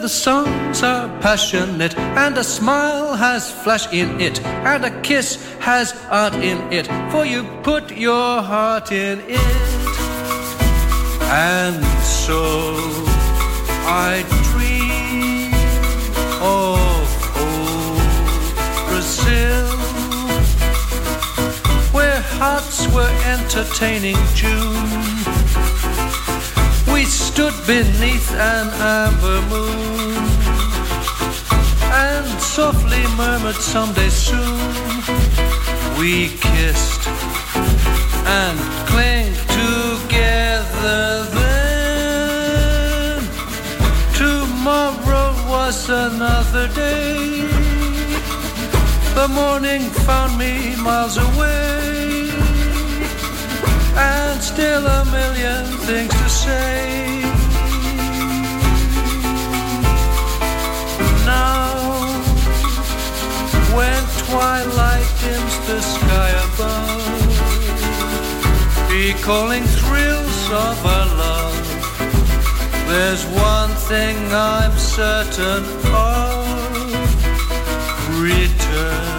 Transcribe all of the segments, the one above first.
The songs are passionate, and a smile has flash in it, and a kiss has art in it, for you put your heart in it. And so I dream of old Brazil, where hearts were entertaining June. We stood beneath an amber moon and softly murmured someday soon. We kissed and cling together then. Tomorrow was another day. The morning found me miles away, and still a million things to say. Now, when twilight dims the sky above recalling thrills of our love. There's one thing I'm certain of return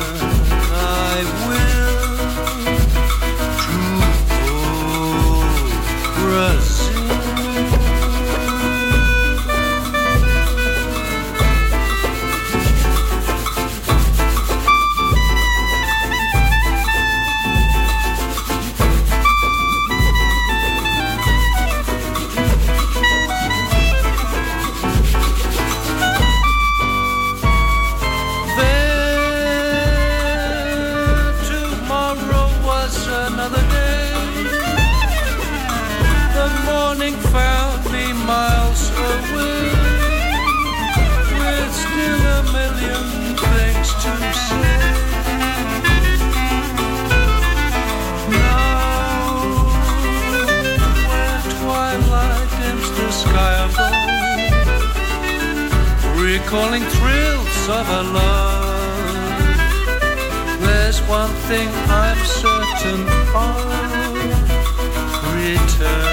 recalling thrills of our love. There's one thing I'm certain of return.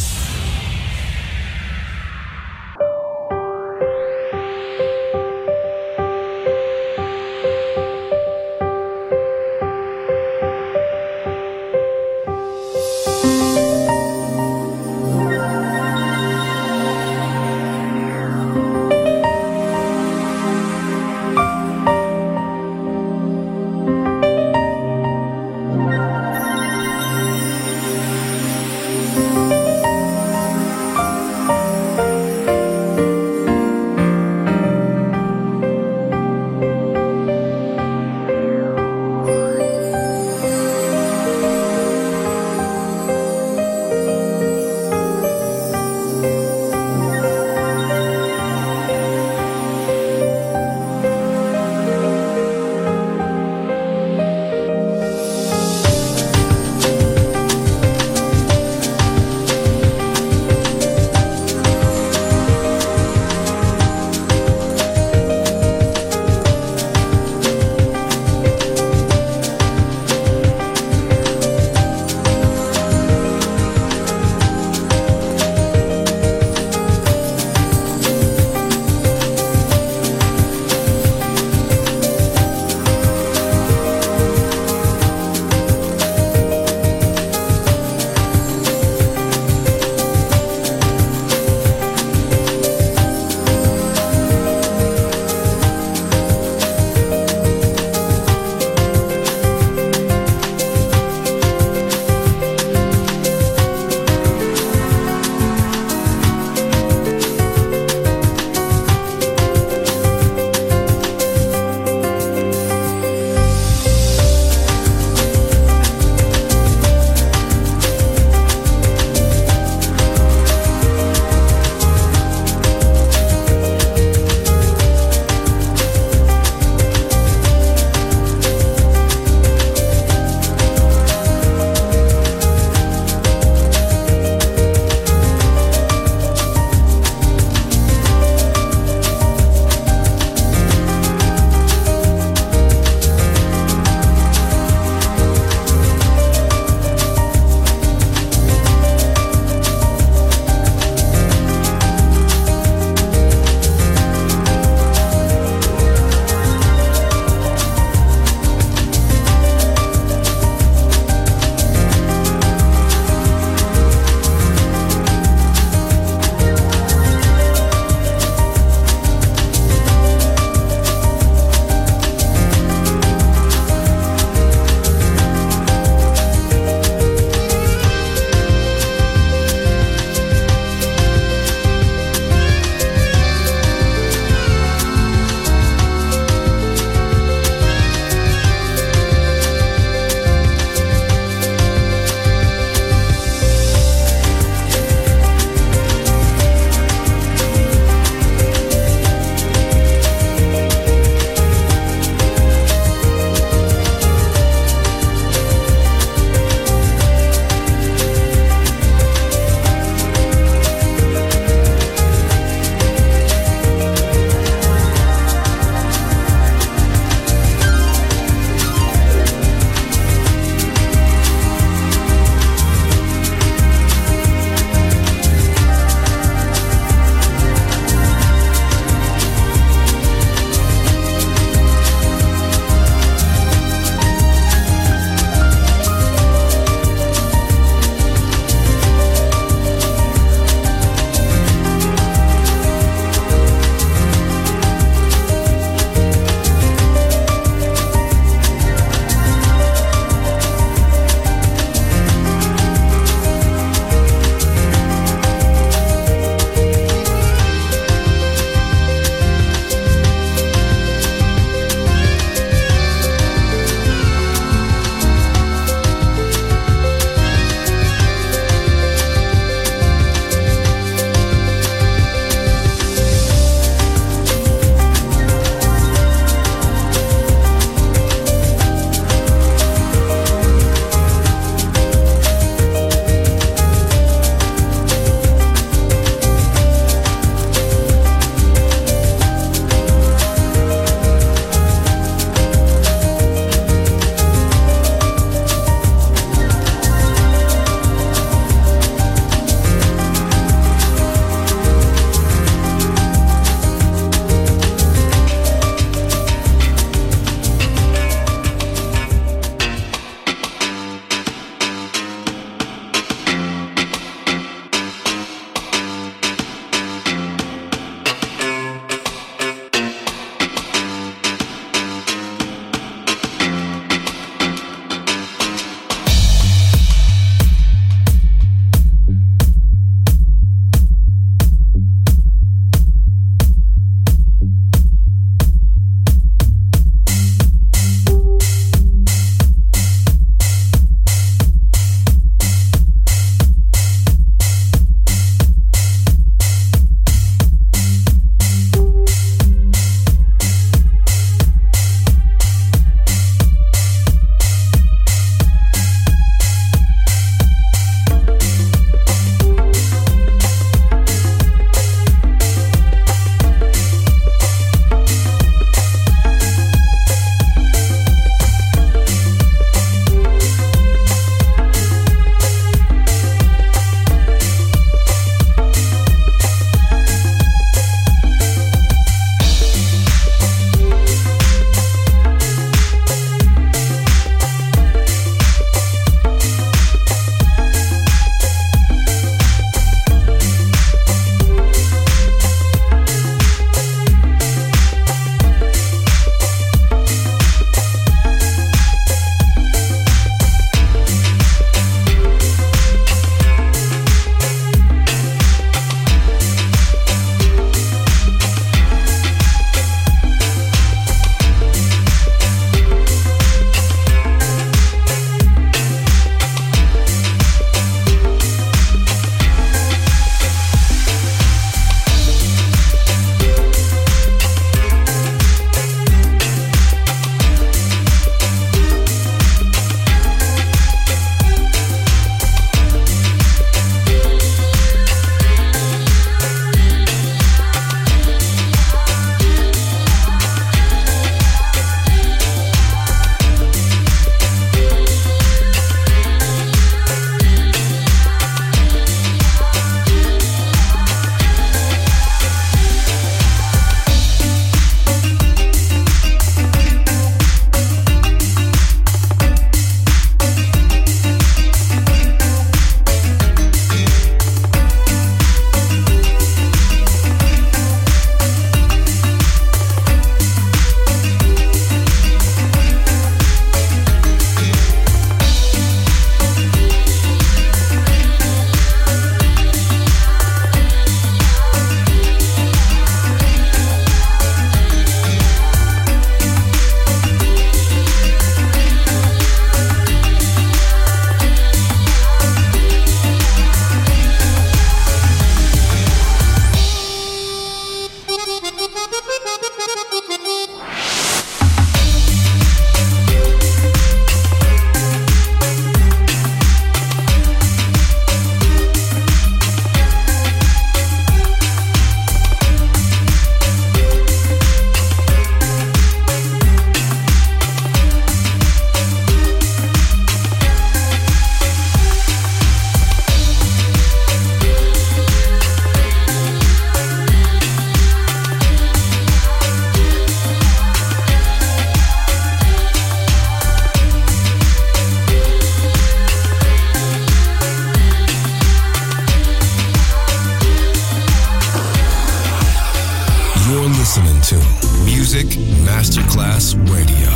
Music Masterclass Radio.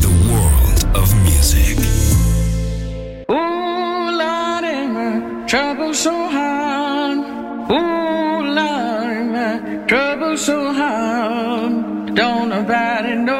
The world of music. Ooh, Lordy, my trouble so hard. Ooh, Lordy, my trouble so hard. Don't nobody know.